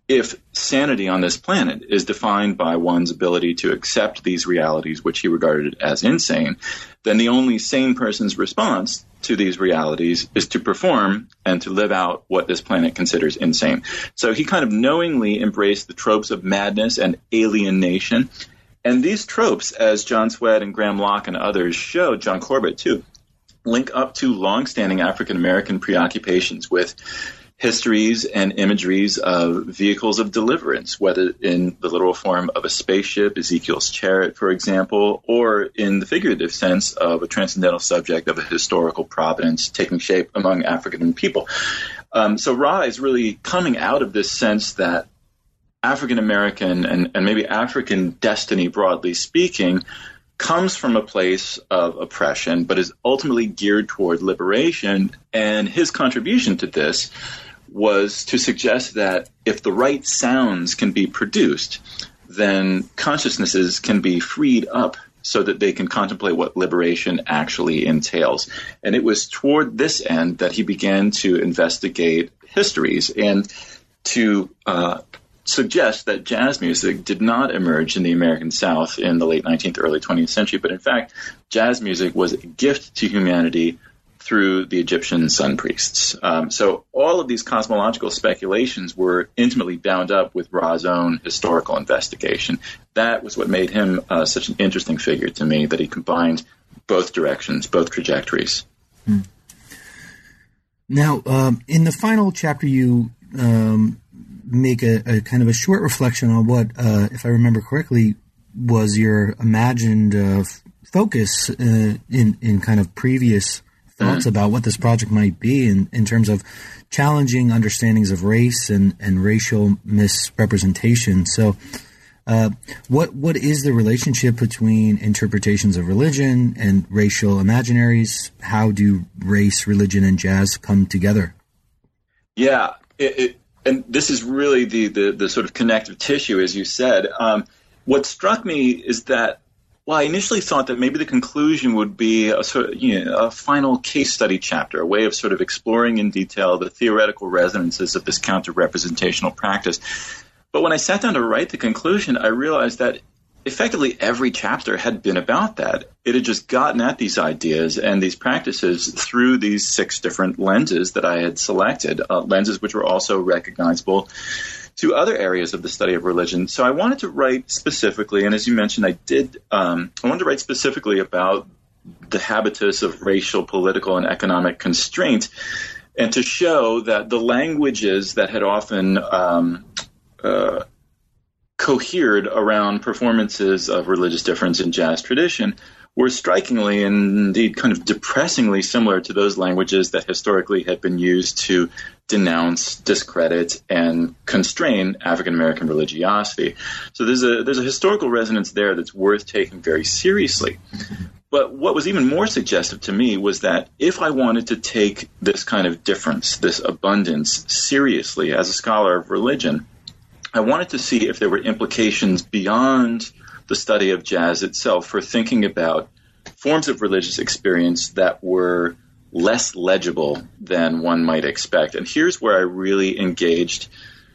if sanity on this planet is defined by one's ability to accept these realities, which he regarded as insane, then the only sane person's response to these realities is to perform and to live out what this planet considers insane. So he kind of knowingly embraced the tropes of madness and alienation. And these tropes, as John Szwed and Graham Lock and others showed, John Corbett too, link up to longstanding African American preoccupations with histories and imageries of vehicles of deliverance, whether in the literal form of a spaceship, Ezekiel's chariot, for example, or in the figurative sense of a transcendental subject of a historical providence taking shape among African people. Um, so Ra is really coming out of this sense that African American and, and maybe African destiny, broadly speaking, comes from a place of oppression, but is ultimately geared toward liberation. And his contribution to this was to suggest that if the right sounds can be produced, then consciousnesses can be freed up so that they can contemplate what liberation actually entails. And it was toward this end that he began to investigate histories and to uh, suggests that jazz music did not emerge in the American South in the late 19th, early 20th century, but in fact, jazz music was a gift to humanity through the Egyptian sun priests. Um, so all of these cosmological speculations were intimately bound up with Ra's own historical investigation. That was what made him uh, such an interesting figure to me, that he combined both directions, both trajectories. Hmm. Now, um, in the final chapter, you um, make a, a, kind of a short reflection on what, uh, if I remember correctly, was your imagined uh, focus uh, in in kind of previous thoughts mm-hmm. about what this project might be in, in terms of challenging understandings of race and, and racial misrepresentation. So, uh, what what is the relationship between interpretations of religion and racial imaginaries? How do race, religion, and jazz come together? Yeah, it, it, and this is really the, the, the sort of connective tissue, as you said. Um, what struck me is that well, I initially thought that maybe the conclusion would be a sort of you know, a final case study chapter, a way of sort of exploring in detail the theoretical resonances of this counter representational practice. But when I sat down to write the conclusion, I realized that effectively every chapter had been about that. It had just gotten at these ideas and these practices through these six different lenses that I had selected, uh, lenses which were also recognizable to other areas of the study of religion. So I wanted to write specifically, and as you mentioned, I did. Um, I wanted to write specifically about the habitus of racial, political, and economic constraint, and to show that the languages that had often um, uh, cohered around performances of religious difference in jazz tradition were strikingly and indeed kind of depressingly similar to those languages that historically had been used to denounce, discredit, and constrain African American religiosity. So there's a there's a historical resonance there that's worth taking very seriously. But what was even more suggestive to me was that if I wanted to take this kind of difference, this abundance, seriously as a scholar of religion, I wanted to see if there were implications beyond the study of jazz itself for thinking about forms of religious experience that were less legible than one might expect. And here's where I really engaged,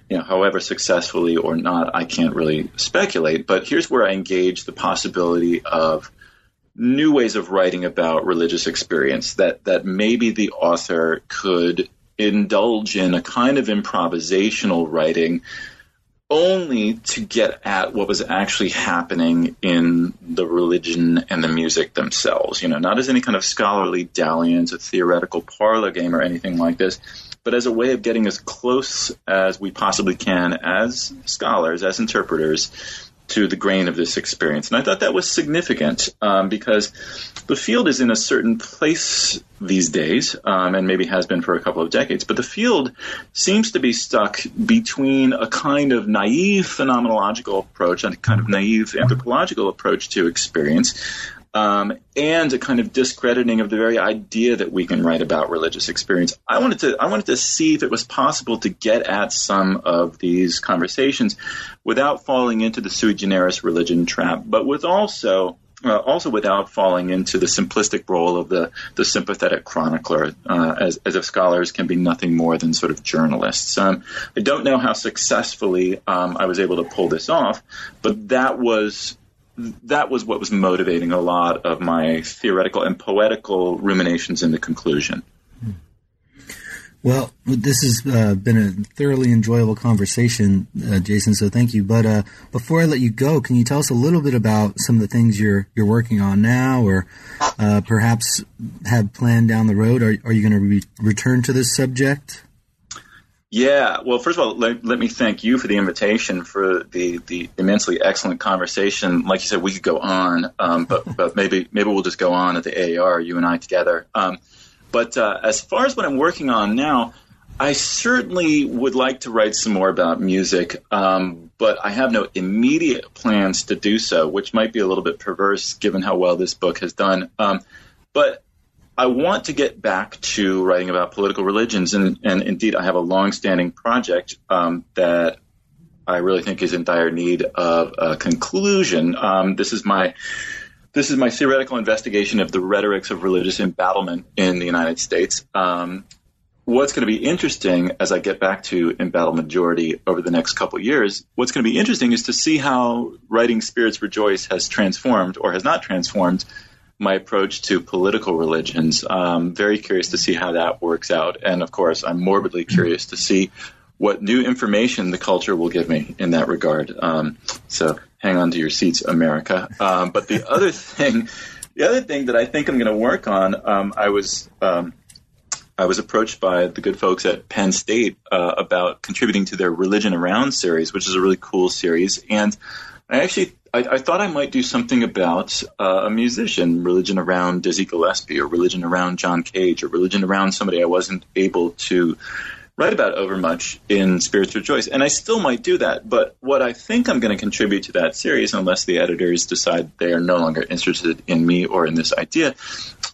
you know, however successfully or not, I can't really speculate, but here's where I engaged the possibility of new ways of writing about religious experience that that maybe the author could indulge in a kind of improvisational writing only to get at what was actually happening in the religion and the music themselves. You know, not as any kind of scholarly dalliance, a theoretical parlor game, or anything like this, but as a way of getting as close as we possibly can as scholars, as interpreters, to the grain of this experience. And I thought that was significant um, because the field is in a certain place these days, um, and maybe has been for a couple of decades, but the field seems to be stuck between a kind of naive phenomenological approach and a kind of naive anthropological approach to experience um, and a kind of discrediting of the very idea that we can write about religious experience. I wanted to I wanted to see if it was possible to get at some of these conversations without falling into the sui generis religion trap, but with also uh, also without falling into the simplistic role of the, the sympathetic chronicler, uh, as, as if scholars can be nothing more than sort of journalists. Um, I don't know how successfully um, I was able to pull this off, but that was that was what was motivating a lot of my theoretical and poetical ruminations in the conclusion. Well, this has uh, been a thoroughly enjoyable conversation, uh, Jason. So thank you. But uh, before I let you go, can you tell us a little bit about some of the things you're you're working on now, or uh, perhaps have planned down the road? Are, are you going to re- return to this subject? Yeah, well, first of all, let, let, me thank you for the invitation for the, the immensely excellent conversation. Like you said, we could go on, um, but but maybe maybe we'll just go on at the AAR, you and I together. Um, but uh, as far as what I'm working on now, I certainly would like to write some more about music, um, but I have no immediate plans to do so, which might be a little bit perverse given how well this book has done. Um, but I want to get back to writing about political religions, and, and indeed, I have a long-standing project um, that I really think is in dire need of a conclusion. Um, this is my this is my theoretical investigation of the rhetorics of religious embattlement in the United States. Um, what's going to be interesting as I get back to Embattled Majority over the next couple years, what's going to be interesting is to see how writing Spirits Rejoice has transformed or has not transformed my approach to political religions. Um, very curious to see how that works out. And of course, I'm morbidly curious to see what new information the culture will give me in that regard. Um, so hang on to your seats, America. Um, but the other thing, the other thing that I think I'm going to work on, um, I was um, I was approached by the good folks at Penn State uh, about contributing to their Religion Around series, which is a really cool series. And I actually I, I thought I might do something about uh, a musician, religion around Dizzy Gillespie, or religion around John Cage, or religion around somebody I wasn't able to write about overmuch in Spirits Rejoice. And I still might do that. But what I think I'm going to contribute to that series, unless the editors decide they are no longer interested in me or in this idea,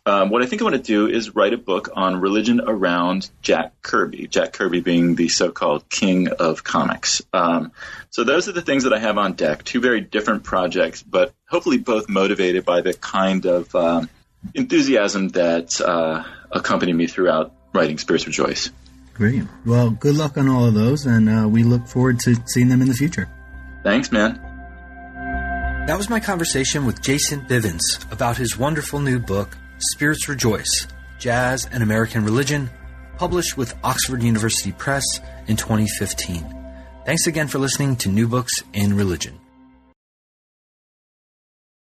um, what I think I want to do is write a book on religion around Jack Kirby, Jack Kirby being the so called king of comics. Um, so those are the things that I have on deck. Two very different projects, but hopefully both motivated by the kind of um, enthusiasm that uh, accompanied me throughout writing Spirits Rejoice. Great. Well, good luck on all of those, and uh, we look forward to seeing them in the future. Thanks, man. That was my conversation with Jason Bivens about his wonderful new book, Spirits Rejoice Jazz and American Religion, published with Oxford University Press in 2015. Thanks again for listening to New Books in Religion.